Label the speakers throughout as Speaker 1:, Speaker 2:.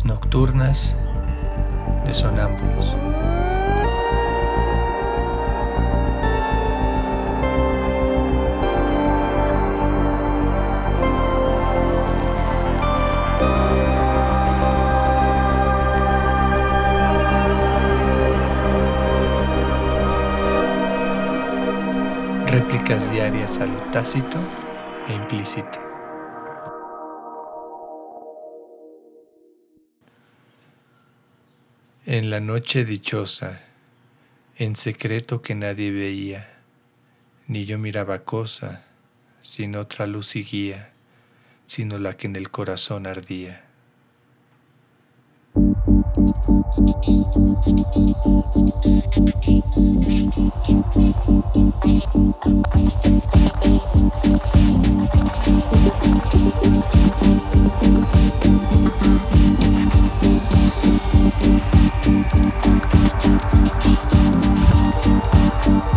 Speaker 1: Nocturnas de sonámbulos. Réplicas diarias a lo tácito e implícito. En la noche dichosa, en secreto que nadie veía, ni yo miraba cosa, sin otra luz y guía, sino la que en el corazón ardía.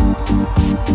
Speaker 1: Música